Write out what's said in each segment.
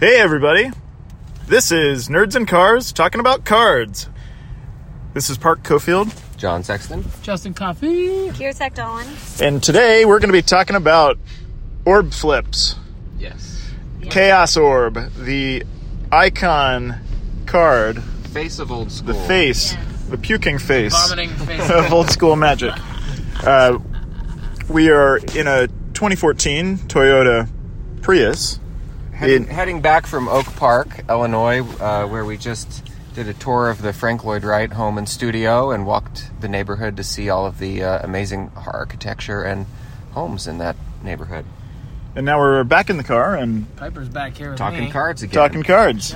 Hey, everybody. This is Nerds and Cars talking about cards. This is Park Cofield, John Sexton. Justin Coffee. Kirsak Dolan. and today we're going to be talking about orb flips. Yes. Chaos Orb, the icon card, Face of old school. the school. face, the puking face Vomiting face. of old school magic. Uh, we are in a 2014 Toyota Prius. Heading, heading back from Oak Park, Illinois, uh, where we just did a tour of the Frank Lloyd Wright home and studio and walked the neighborhood to see all of the uh, amazing architecture and homes in that neighborhood. And now we're back in the car and Piper's back here with Talking me. cards again. talking cards.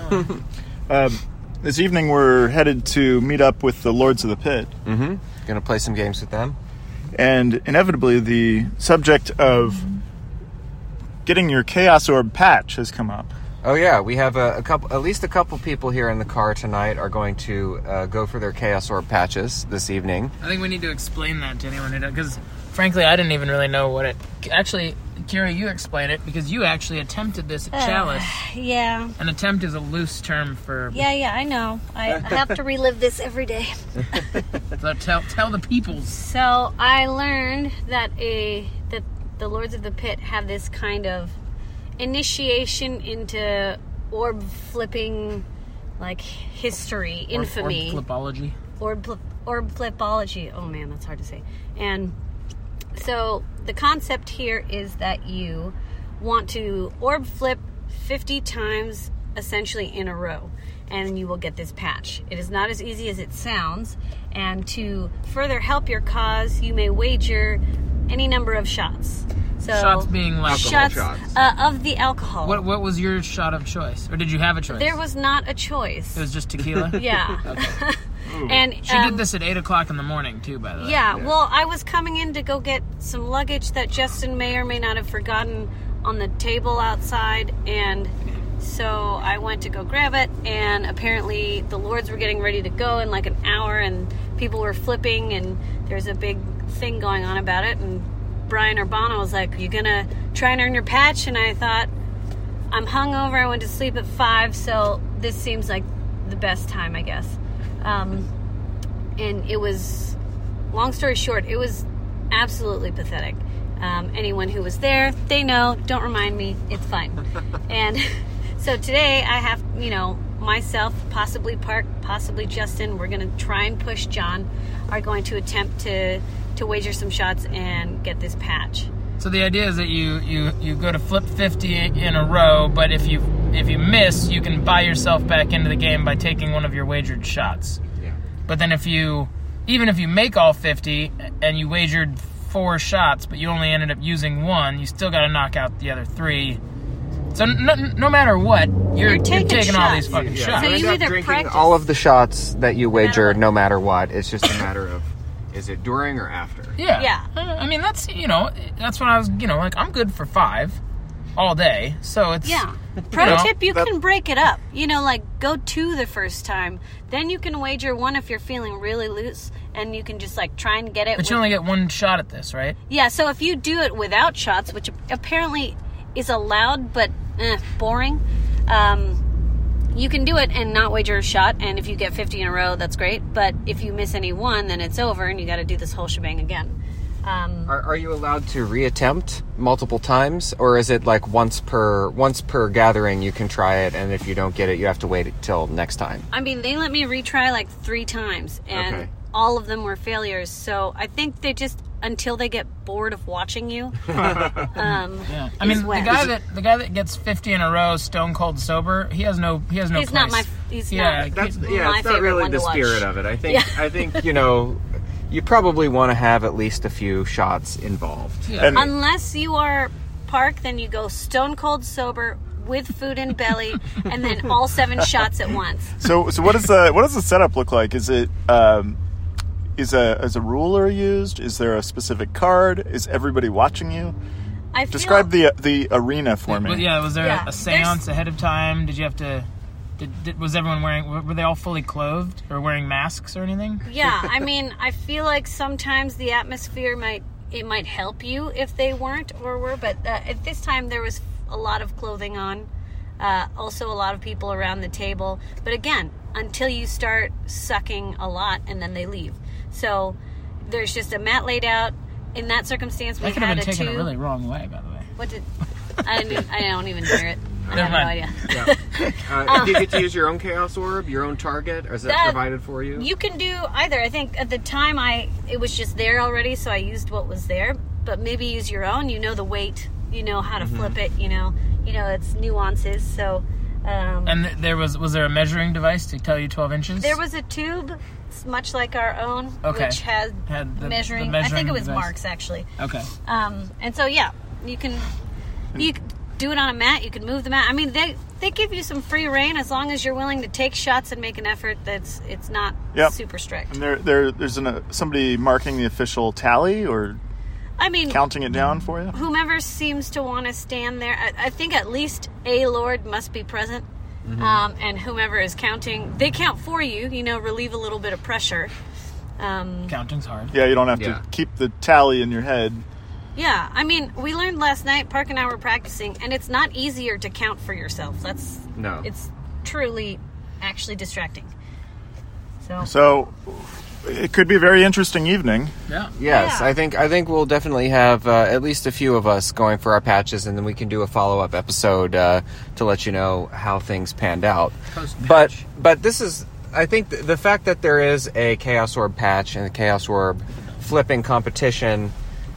uh, this evening we're headed to meet up with the Lords of the Pit. Mm-hmm. Gonna play some games with them. and inevitably the subject of getting your chaos orb patch has come up Oh yeah, we have a, a couple, at least a couple people here in the car tonight are going to uh, go for their Chaos Orb patches this evening. I think we need to explain that to anyone who does, because frankly, I didn't even really know what it. Actually, Kira, you explain it because you actually attempted this at Chalice. Yeah. An attempt is a loose term for. Yeah, yeah, I know. I, I have to relive this every day. So tell tell the people. So I learned that a that the Lords of the Pit have this kind of initiation into orb flipping like history, or- infamy. Or flipology. orb orb flipology. Oh man, that's hard to say. And so the concept here is that you want to orb flip 50 times essentially in a row and you will get this patch. It is not as easy as it sounds and to further help your cause, you may wager any number of shots. So Shots being like. shots, shots. Uh, of the alcohol. What what was your shot of choice, or did you have a choice? there was not a choice. It was just tequila. yeah. and She um, did this at eight o'clock in the morning too, by the way. Yeah, well, I was coming in to go get some luggage that Justin may or may not have forgotten on the table outside, and so I went to go grab it, and apparently the Lords were getting ready to go in like an hour, and people were flipping, and there's a big thing going on about it, and Brian Urbano was like, "You gonna try and earn your patch?" And I thought, I'm hungover. I went to sleep at five, so this seems like the best time, I guess. Um, and it was, long story short, it was absolutely pathetic. Um, anyone who was there, they know. Don't remind me. It's fine. and so today I have, you know, myself, possibly Park, possibly Justin. We're going to try and push John. Are going to attempt to to wager some shots and get this patch. So the idea is that you you you go to flip 50 in a row, but if you if you miss, you can buy yourself back into the game by taking one of your wagered shots. Yeah. But then if you even if you make all 50 and you wagered four shots, but you only ended up using one, you still got to knock out the other three. So no, no matter what, you're, You're taking all these fucking Yeah, shots. So you you either drinking practice- all of the shots that you wager, no matter what. It's just a matter of is it during or after. Yeah. Yeah. Uh, I mean, that's, you know, that's when I was, you know, like, I'm good for five all day. So it's. Yeah. Pro know, tip, you that- can break it up. You know, like go two the first time. Then you can wager one if you're feeling really loose and you can just like try and get it. But you with- only get one shot at this, right? yeah, so if you do it without shots, which apparently is allowed but eh, boring, um, you can do it and not wager a shot. And if you get 50 in a row, that's great. But if you miss any one, then it's over and you got to do this whole shebang again. Um, Are, are you allowed to reattempt multiple times, or is it like once per once per gathering you can try it, and if you don't get it, you have to wait till next time? I mean, they let me retry like three times, and Okay. all of them were failures. So I think they just until they get bored of watching you. um, Yeah. I mean, the guy that the guy that gets 50 in a row, stone cold sober, he has no he has no. he's not my. He's Yeah, not. That's my yeah, it's not really the spirit of it. I think Yeah. I think you know you probably want to have at least a few shots involved. Yeah. And- Unless you are Park, then you go stone cold sober with food in belly, and then all seven shots at once. so so what is the what does the setup look like is it um is a is a ruler used is there a specific card is everybody watching you I feel, describe the the arena for me Well, yeah, was there Yeah, a there's- seance ahead of time? Did you have to? Did, did, was everyone wearing? were- Were they all fully clothed or wearing masks or anything? Yeah, I mean, I feel like sometimes the atmosphere might it might help you if they weren't or were, but uh, at this time there was a lot of clothing on. Uh, also, a lot of people around the table. But again, until you start sucking a lot, and then they leave. So there's just a mat laid out. In that circumstance, we That could have been a taken tube. a really wrong way, by the way. What did I? Didn't, I don't even hear it. I Never have no mind. idea. Yeah. Uh, do you get to use your own chaos orb, your own target, or is that, That- provided for you? You can do either. I think at the time I it was just there already, so I used what was there. But maybe use your own. You know the weight. You know how to Mm-hmm. flip it. You know you know its nuances. So um, And there was was there a measuring device to tell you 12 inches? there was a tube, it's much like our own, Okay. which had, Had the- the measuring. I think it was device. Mark's actually. Okay. Um, and so yeah, you can you can do it on a mat. You can move the mat. I mean, they they give you some free reign as long as you're willing to take shots and make an effort. That's it's not Yep. super strict. And there, there, there's an, uh, somebody marking the official tally or I mean, counting it down for you. whomever seems to want to stand there, I, I think at least a lord must be present. Mm-hmm. Um, and whomever is counting, they count for you. You know, relieve a little bit of pressure. Um, Counting's hard. Yeah, you don't have Yeah. to keep the tally in your head. yeah, I mean, we learned last night. Park and I were practicing, and it's not easier to count for yourself. That's No. It's truly, actually distracting. So So it could be a very interesting evening. Yeah. Yes, Yeah. I think I think we'll definitely have uh, at least a few of us going for our patches, and then we can do a follow up episode uh, to let you know how things panned out. Post-patch. But but this is I think th- the fact that there is a Chaos Orb patch and a Chaos Orb flipping competition,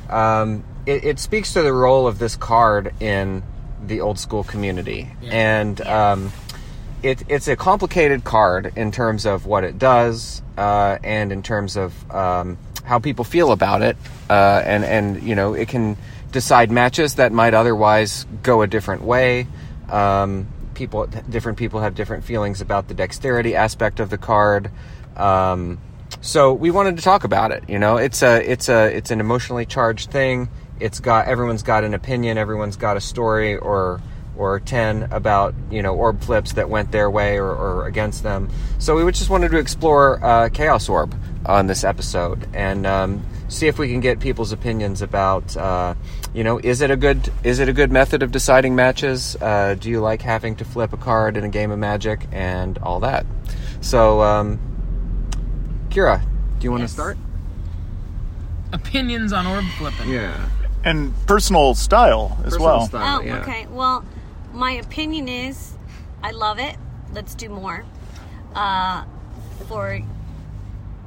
um, it, it speaks to the role of this card in the old school community, and. Um, it, it's a complicated card in terms of what it does uh, and in terms of um, how people feel about it uh, and and you know it can decide matches that might otherwise go a different way. Um, people different people have different feelings about the dexterity aspect of the card. Um, so we wanted to talk about it you know? It's a it's a it's an emotionally charged thing. It's got everyone's got an opinion everyone's got a story or or 10 about you know orb flips that went their way or, or against them so we just wanted to explore uh, chaos orb on this episode and um, see if we can get people's opinions about uh, you know is it a good is it a good method of deciding matches uh, do you like having to flip a card in a game of magic and all that so um, kira do you want Yes. to start Opinions on orb flipping. yeah And personal style as Personal well. style, Oh, yeah. okay. Well, my opinion is, I love it. Let's do more. Uh, for,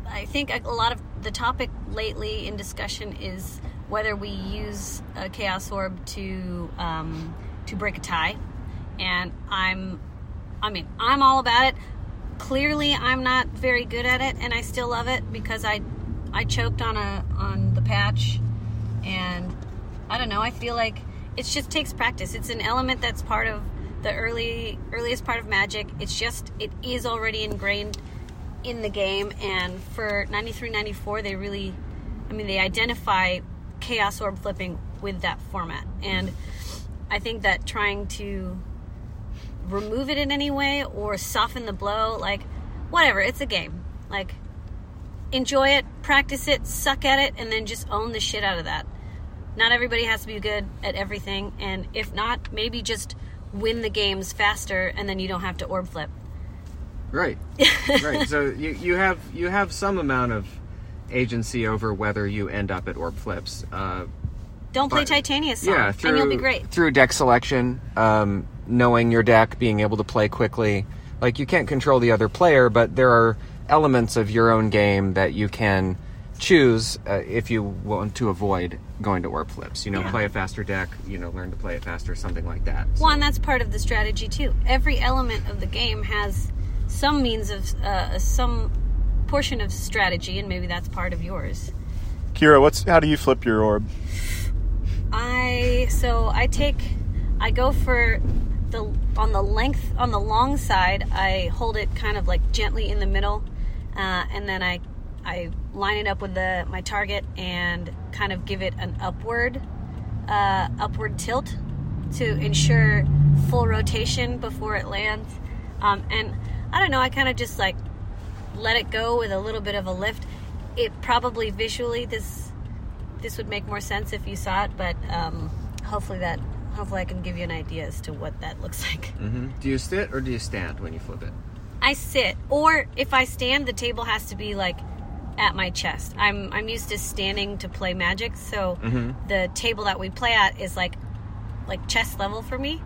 I think a lot of the topic lately in discussion is whether we use a chaos orb to um, to break a tie, and I'm, I mean, I'm all about it. Clearly, I'm not very good at it, and I still love it because I, I choked on a on the patch, and I don't know. I feel like it just takes practice. It's an element that's part of the early earliest part of Magic. It's just it is already ingrained in the game, and for 93, 94, they really, I mean, they identify Chaos Orb flipping with that format, and I think that trying to remove it in any way or soften the blow, like whatever, it's a game. Like enjoy it, practice it, suck at it, and then just own the shit out of that. Not everybody has to be good at everything, and if not, maybe just win the games faster, and then you don't have to orb flip. Right. right. So you, you have you have some amount of agency over whether you end up at orb flips. Uh, Don't play Titania's Song, yeah, through and you'll be great. through deck selection, um, knowing your deck, being able to play quickly. Like you can't control the other player, but there are elements of your own game that you can choose uh, if you want to avoid going to orb flips. You know, play a faster deck. You know, learn to play it faster, something like that. So- Well, and that's part of the strategy too. Every element of the game has some means of uh, some portion of strategy, and maybe that's part of yours. Kira, what's how do you flip your orb? I so I take I go for the on the length on the long side. I hold it kind of like gently in the middle, uh, and then I I line it up with the my target and kind of give it an upward uh, upward tilt to ensure full rotation before it lands. Um, and I don't know. I kind of just like let it go with a little bit of a lift. It probably visually this this would make more sense if you saw it, but um, hopefully that hopefully I can give you an idea as to what that looks like. hmm Do you sit or do you stand when you flip it? I sit, or if I stand, the table has to be like at my chest. I'm I'm used to standing to play Magic, so the table that we play at is like like chest level for me,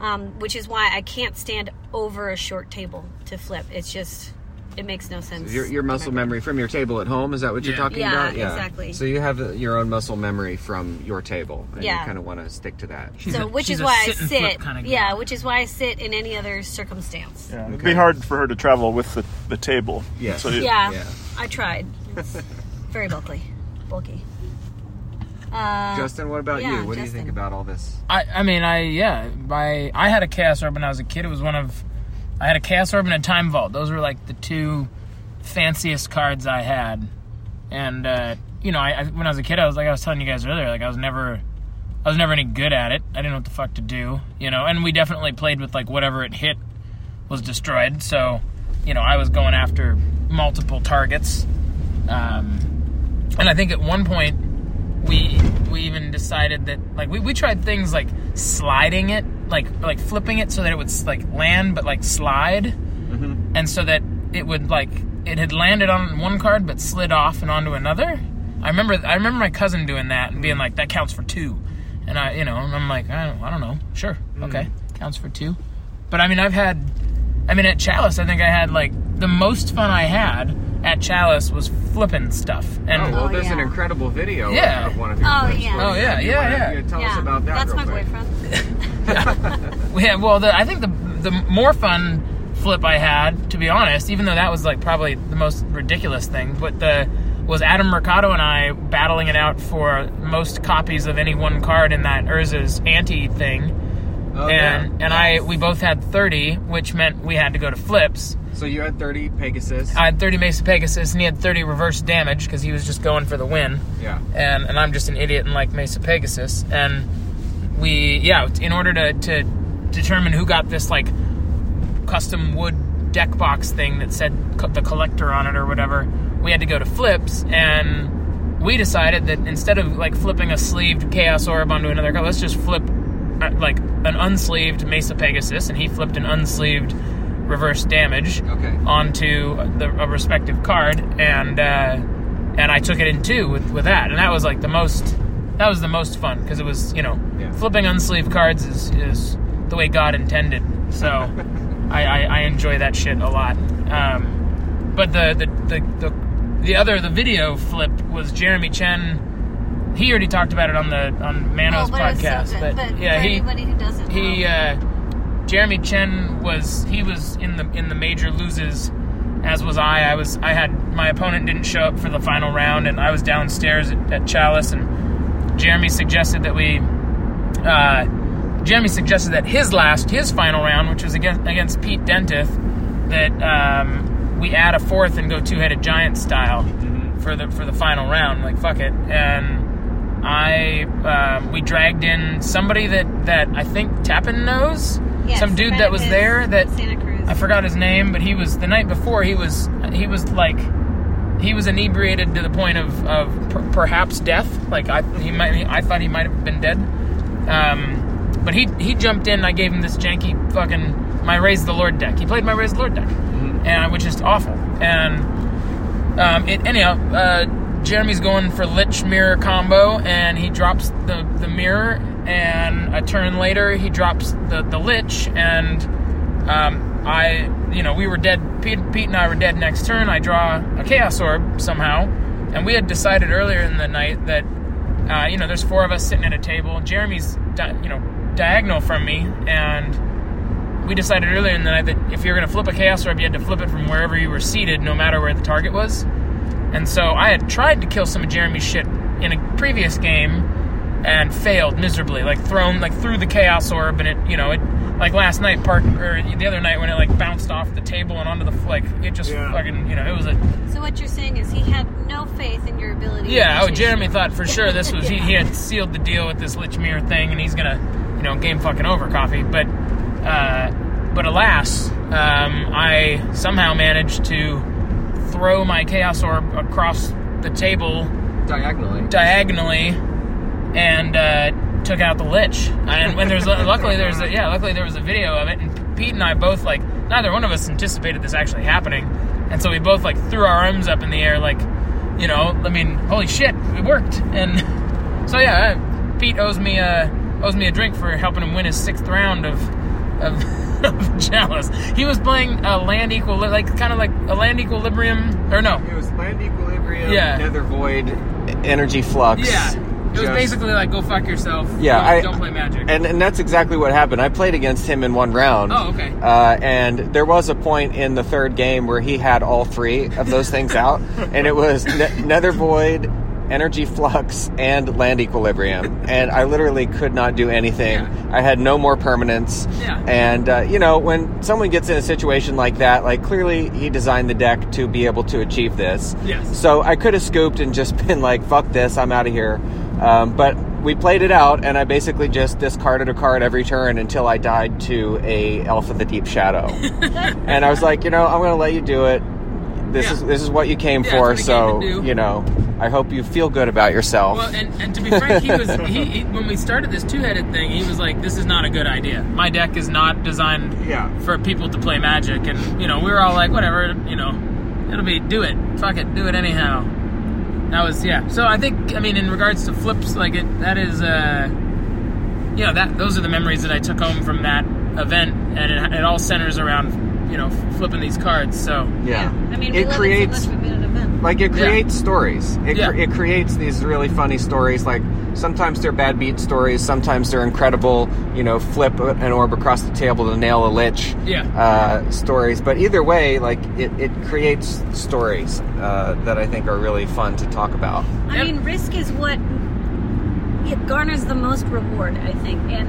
um, which is why I can't stand over a short table to flip. It's just it makes no sense. Your, your muscle memory from your table at home is that what you're talking Yeah, about? Yeah, exactly. So you have your own muscle memory from your table, and you kind of want to stick to that. She's so, a- which she's is why I sit and flip sit. kinda yeah, which is why I sit in any other circumstance. Yeah, it'd be hard for her to travel with the, the table. Yes. So you- Yeah, Yeah. I tried. It's very bulky, bulky. Uh, Justin, what about yeah, you? What do you think about all this? I, I mean, I yeah, my I had a chaos orb when I was a kid. It was one of I had a chaos orb and a time vault. Those were like the two fanciest cards I had. And uh, you know, I, I when I was a kid, I was like I was telling you guys earlier, like I was never I was never any good at it. I didn't know what the fuck to do, you know. And we definitely played with like whatever it hit was destroyed. So, you know, I was going after multiple targets. Um, and I think at one point we we even decided that like we, we tried things like sliding it like like flipping it so that it would like land but like slide. And so that it would like it had landed on one card but slid off and onto another. I remember i remember my cousin doing that and being like that counts for two. And i you know and i'm like i don't, I don't know. Sure. Okay. Counts for two. But i mean i've had i mean at chalice i think i had like the most fun i had at chalice was flipping stuff and Oh, well, Oh, there's an incredible video Yeah. of one of your Oh, yeah. What Oh, you- yeah, you yeah, wanna- yeah. Tell us about that. that's real my quick. boyfriend. Yeah, well, the, I think the the more fun flip I had, to be honest, even though that was like probably the most ridiculous thing, but the was Adam Mercado and I battling it out for most copies of any one card in that Urza's anti thing, Oh, and yeah. and I we both had thirty, which meant we had to go to flips. So you had 30 Pegasus. I had thirty Mesa Pegasus, and he had thirty reverse damage because he was just going for the win yeah. and and I'm just an idiot and like Mesa Pegasus. And we, yeah, in order to to determine who got this like custom wood deck box thing that said co- the collector on it or whatever, we had to go to flips and. We decided that instead of like flipping a sleeved Chaos Orb onto another card, let's just flip uh, like an unsleeved Mesa Pegasus, and he flipped an unsleeved reverse damage Okay. onto the a respective card, and uh, and I took it in two with, with that, and that was like the most that was the most fun because it was you know Yeah. flipping unsleeved cards is is the way God intended. So I, I I enjoy that shit a lot. Um, but the the, the the the other the video flip was Jeremy Chen. He already talked about it on the on Mano's Oh, but it so podcast, good. but, But yeah, for he anybody who doesn't he know. uh, Jeremy Chen was he was in the in the major loses as was I I was I had my opponent didn't show up for the final round and I was downstairs at, at Chalice and Jeremy suggested that we uh, Jeremy suggested that his last his final round which was against against Pete Dentith that um, we add a fourth and go two-headed giant style for the for the final round like fuck it and I um, we dragged in somebody that that I think Tappan knows. Yes, Some dude that was Benefis, there that Santa Cruz. I forgot his name, but he was the night before. He was he was like he was inebriated to the point of of per, perhaps death. Like I he might I thought he might have been dead. Um, but he he jumped in. I gave him this janky fucking my raise the Lord deck. He played my raise the Lord deck, and which is awful. And um, it, anyhow, uh, Jeremy's going for Lich Mirror combo, and he drops the, the mirror, and a turn later, he drops the, the Lich, and um, I, you know, we were dead. Pete, Pete and I were dead next turn. I draw a Chaos Orb somehow, and we had decided earlier in the night that, uh, you know, there's four of us sitting at a table. Jeremy's, di- you know, diagonal from me, and we decided earlier in the night that if you were going to flip a chaos orb, you had to flip it from wherever you were seated, no matter where the target was. And so I had tried to kill some of Jeremy's shit in a previous game and failed miserably. Like thrown, like through the chaos orb, and it, you know, it like last night, part or the other night when it like bounced off the table and onto the f- like it just Yeah. fucking, you know, it was a So what you're saying is he had no faith in your ability. yeah. to Oh, Jeremy it. thought for sure this was he, he had sealed the deal with this Lich Mirror thing, and he's gonna, you know, game fucking over coffee. But, uh, but alas, um, I somehow managed to throw my Chaos Orb across the table Diagonally. diagonally and uh, took out the lich. And when there's luckily there's a, yeah luckily there was a video of it, and Pete and I both like neither one of us anticipated this actually happening, and so we both like threw our arms up in the air like, you know, I mean, holy shit, it worked. And so yeah, Pete owes me a owes me a drink for helping him win his sixth round of of, Chalice. He was playing a land equal like kind of like a land equilibrium or no. It was land equilibrium, Yeah. nether void, energy flux. Yeah, it was basically like go fuck yourself. Yeah, don't, I- don't play Magic. And, and that's exactly what happened. I played against him in one round. Oh, okay. Uh, and there was a point in the third game where he had all three of those things out, and it was ne- Nether Void, Energy Flux, and Land Equilibrium. And I literally could not do anything. Yeah. I had no more permanents. Yeah. And uh, you know, when someone gets in a situation like that, like clearly he designed the deck to be able to achieve this. Yes. So I could have scooped and just been like, "Fuck this, I'm out of here." Um, but we played it out, and I basically just discarded a card every turn until I died to a Elf of the Deep Shadow. and I was like, you know, I'm going to let you do it. This Yeah. is this is what you came Yeah, for. So came you know, I hope you feel good about yourself. Well, and, and to be frank, he was he, he when we started this two-headed thing, he was like, "This is not a good idea. My deck is not designed Yeah. for people to play Magic." And you know, we were all like, "Whatever, you know, it'll be do it, fuck it, do it anyhow." That was yeah. So I think I mean, in regards to flips, like it, that is, uh, you know, that those are the memories that I took home from that event, and it, it all centers around you know flipping these cards. So yeah. I mean, it creates it so much. We've been at an event. like it Yeah. creates stories. It, Yeah. cre- it creates these really funny stories. Like sometimes they're bad beat stories. Sometimes they're incredible. You know, flip an orb across the table to nail a lich. Yeah. Uh, stories, but either way, like it, it creates stories uh, that I think are really fun to talk about. I Yep. mean, risk is what it garners the most reward, I think. And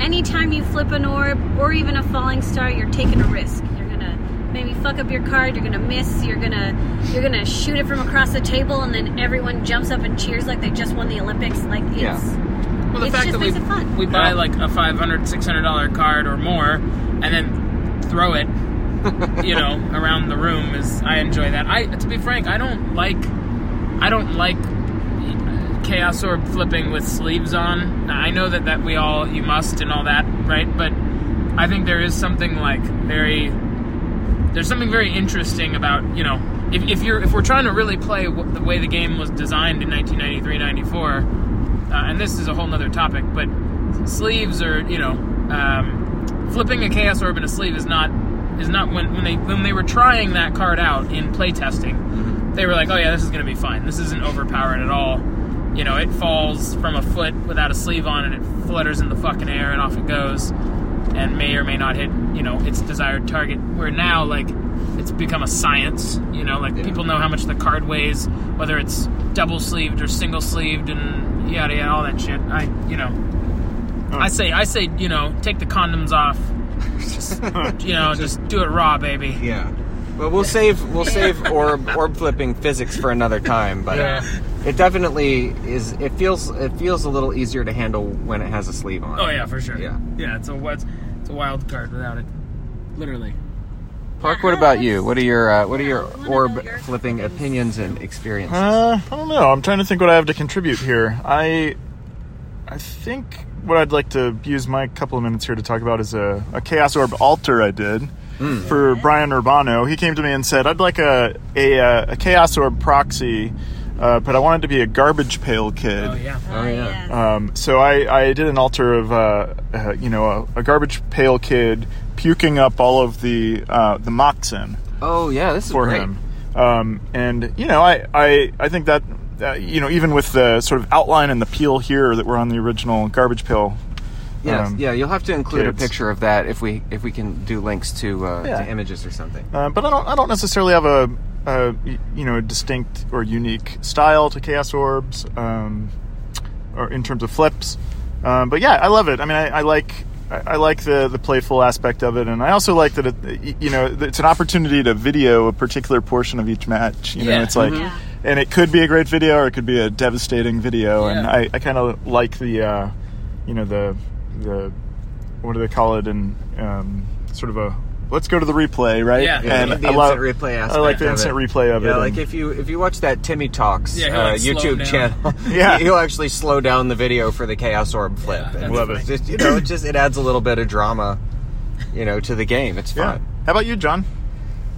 anytime you flip an orb or even a falling star, you're taking a risk. You're gonna maybe fuck up your card. You're gonna miss. You're gonna you're gonna shoot it from across the table, and then everyone jumps up and cheers like they just won the Olympics. Like it's Yeah. Well, the It fact just that we, it fun. we buy Yeah. like a 500 600 dollar card or more and then throw it you know around the room is i enjoy that i to be frank i don't like i don't like chaos orb flipping with sleeves on. I know that that we all you must and all that right? But i think there is something like very there's something very interesting about you know if, if you're if we're trying to really play w- the way the game was designed in 1993 94 uh, and this is a whole nother topic but sleeves are you know um, flipping a chaos orb in a sleeve is not is not when, when they when they were trying that card out in playtesting they were like oh yeah this is gonna be fine. This isn't overpowered at all you know it falls from a foot without a sleeve on and it flutters in the fucking air and off it goes and may or may not hit you know its desired target where now like it's become a science you know like Yeah. people know how much the card weighs whether it's double sleeved or single sleeved and yada yada all that shit i you know i say i say you know take the condoms off just, you know just do it raw baby Yeah. But we'll save we'll save orb orb flipping physics for another time. But Yeah. It definitely is. It feels it feels a little easier to handle when it has a sleeve on. oh yeah for sure Yeah. yeah it's a it's, it's a wild card without it literally Park, what about you? What are your uh, what are your orb flipping opinions and experiences? Uh, I don't know. I'm trying to think what I have to contribute here. I, I think what I'd like to use my couple of minutes here to talk about is a, a Chaos Orb altar I did for Brian Urbano. He came to me and said, "I'd like a a, uh, a Chaos Orb proxy, uh, but I wanted to be a garbage pail kid." oh yeah Oh, yeah. Um, so I, I did an altar of uh, uh, you know a, a garbage pail kid puking up all of the uh, the Moxen oh yeah, this is for great. him. Um, and you know, I, I, I think that uh, you know, even with the sort of outline and the peel here that were on the original garbage pail. Yes, um, yeah, you'll have to include kids. a picture of that if we if we can do links to uh, Yeah. to images or something. Uh, but I don't, I don't necessarily have a, you know, a distinct or unique style to Chaos Orbs, um, or in terms of flips. Um, but yeah, I love it. I mean, I, I like. I I like the, the playful aspect of it, and I also like that it, you know it's an opportunity to video a particular portion of each match. You know, Yeah. it's like, Yeah. and it could be a great video or it could be a devastating video, and I, I kind of like the, uh, you know, the the what do they call it in um, sort of a let's go to the replay, right? Yeah. Yeah, and the I love instant replay I like aspect the of instant it. replay of yeah, it. Yeah, like if you if you watch that Timmy Talks Yeah, uh, like, YouTube channel, Yeah. he'll actually slow down the video for the Chaos Orb flip. Yeah, and Love it. Just, you know, it just it adds a little bit of drama, you know, to the game. It's yeah. fun. How about you, John?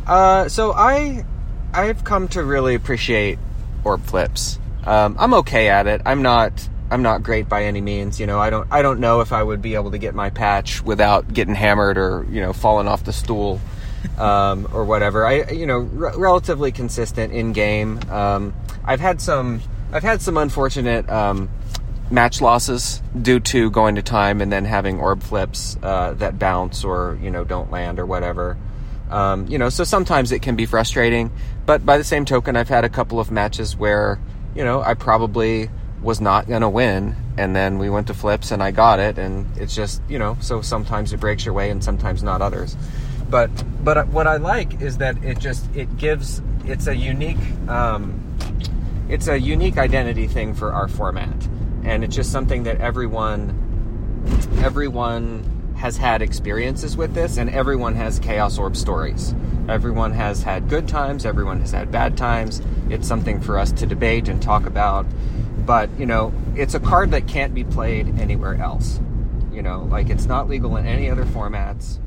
Uh, so I I've come to really appreciate orb flips. Um, I'm okay at it. I'm not I'm not great by any means. You know, I don't I don't know if I would be able to get my patch without getting hammered or you know falling off the stool um, or whatever. I you know re- relatively consistent in game. Um, I've had some I've had some unfortunate um, match losses due to going to time and then having orb flips uh, that bounce or you know don't land or whatever. Um, you know, so sometimes it can be frustrating. But by the same token, I've had a couple of matches where you know I probably was not going to win, and then we went to flips and I got it, and it's just you know so sometimes it breaks your way and sometimes not others. But but what I like is that it just it gives it's a unique. Um, it's a unique identity thing for our format and it's just something that everyone everyone has had experiences with this and everyone has chaos orb stories everyone has had good times everyone has had bad times it's something for us to debate and talk about but you know it's a card that can't be played anywhere else. You know like it's not legal in any other formats.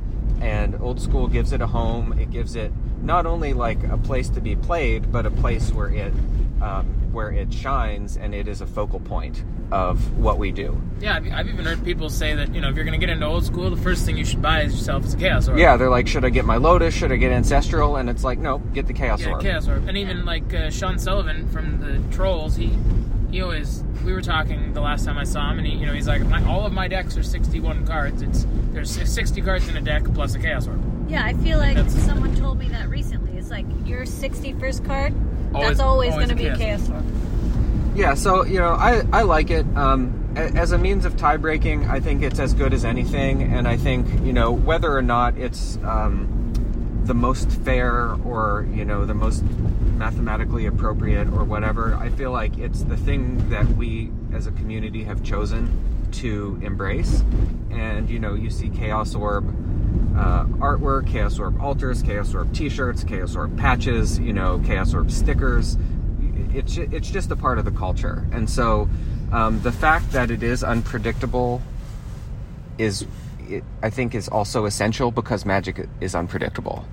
And old school gives it a home. It gives it not only like a place to be played but a place where it um, where it shines and it is a focal point of what we do. Yeah, I've, I've even heard people say that you know if you're going to get into old school, the first thing you should buy is yourself is a Chaos Orb. yeah they're like should i get my lotus? Should i get ancestral? And it's like no get the chaos Yeah, orb. Chaos Orb. And even like uh, Sean Sullivan from the Trolls, he he always we were talking the last time I saw him, and he you know he's like my, all of my decks are 61 cards. It's there's 60 cards in a deck plus a Chaos Orb. Yeah, I feel like That's- someone told me that recently. It's like your 61st card, Always- that's always, always going to a be a Chaos Chaos Orb. Yeah, so you know, I I like it. Um, as a means of tie breaking, I think it's as good as anything, and I think you know whether or not it's um, the most fair or you know the most mathematically appropriate or whatever. I feel like it's the thing that we as a community have chosen to embrace, and you know, you see Chaos Orb. Uh, artwork, Chaos Orb altars, Chaos Orb T-shirts, Chaos Orb patches, you know, Chaos Orb stickers it's it's just a part of the culture, and so um, the fact that it is unpredictable is, it, I think, is also essential because Magic is unpredictable,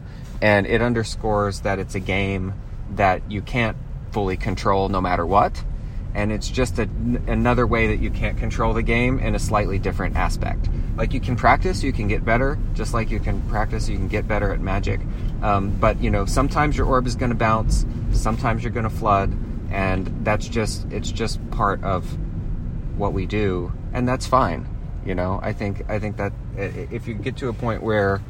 and it underscores that it's a game that you can't fully control no matter what, and it's just a, another way that you can't control the game in a slightly different aspect. Like you can practice, you can get better, just like you can practice, you can get better at Magic. Um, but you know, sometimes your orb is going to bounce, sometimes you're going to flood, and that's just it's just part of what we do, and that's fine. You know, I think I think that if you get to a point where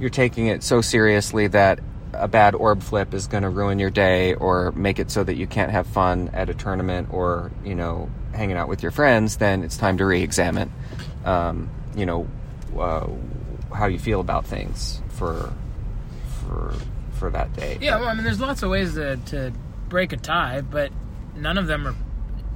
you're taking it so seriously that a bad orb flip is going to ruin your day or make it so that you can't have fun at a tournament or you know hanging out with your friends, then it's time to re-examine. Um, you know uh, how you feel about things for for for that day. Yeah, well, I mean, there's lots of ways to, to break a tie, but none of them are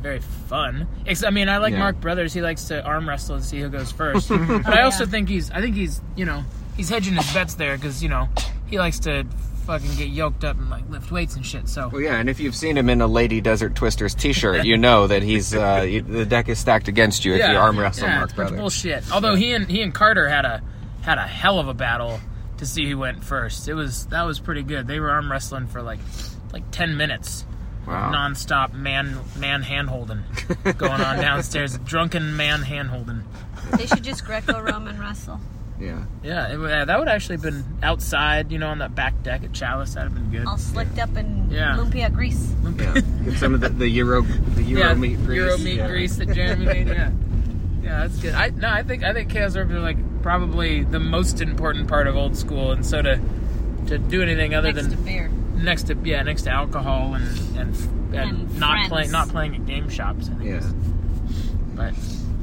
very fun. Ex- I mean, I like Yeah. Mark Brothers. He likes to arm wrestle and see who goes first. but I also think he's, I think he's, you know, he's hedging his bets there because you know he likes to fucking get yoked up and like lift weights and shit. So Well, yeah, and if you've seen him in a Lady Desert Twisters T-shirt, you know that he's uh, you- the deck is stacked against you if you arm wrestle yeah, Mark it's a Brothers. bullshit. Although he and he and Carter had a had a hell of a battle to see who went first. It was that was pretty good. They were arm wrestling for like like ten minutes. Wow. Non-stop man man hand holding going on downstairs. Drunken man hand holding. They should just Greco-Roman wrestle. Yeah. Yeah, it, uh, that would actually have been outside, you know, on that back deck at Chalice. That'd have been good. All slicked up in Yeah. lumpia grease. Yeah. Get some of the, the Euro the Euro yeah, meat grease. Euro meat Yeah. grease that Jeremy made. Yeah, yeah, that's good. I no, I think I think chaos orbs are like probably the most important part of old school, and so to to do anything other than next than to beer. next to yeah next to alcohol and and, and, And not playing not playing at game shops. I think. Yeah. But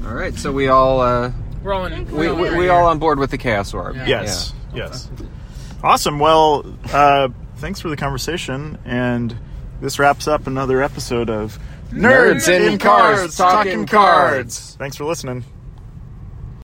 All right, so we all uh, we're all in. we, we're we, in we here. all on board with the chaos orb. Yeah. Yes. Yes. Awesome. Well, uh, thanks for the conversation. And this wraps up another episode of Nerds in Cars, Talking Cards. Thanks for listening.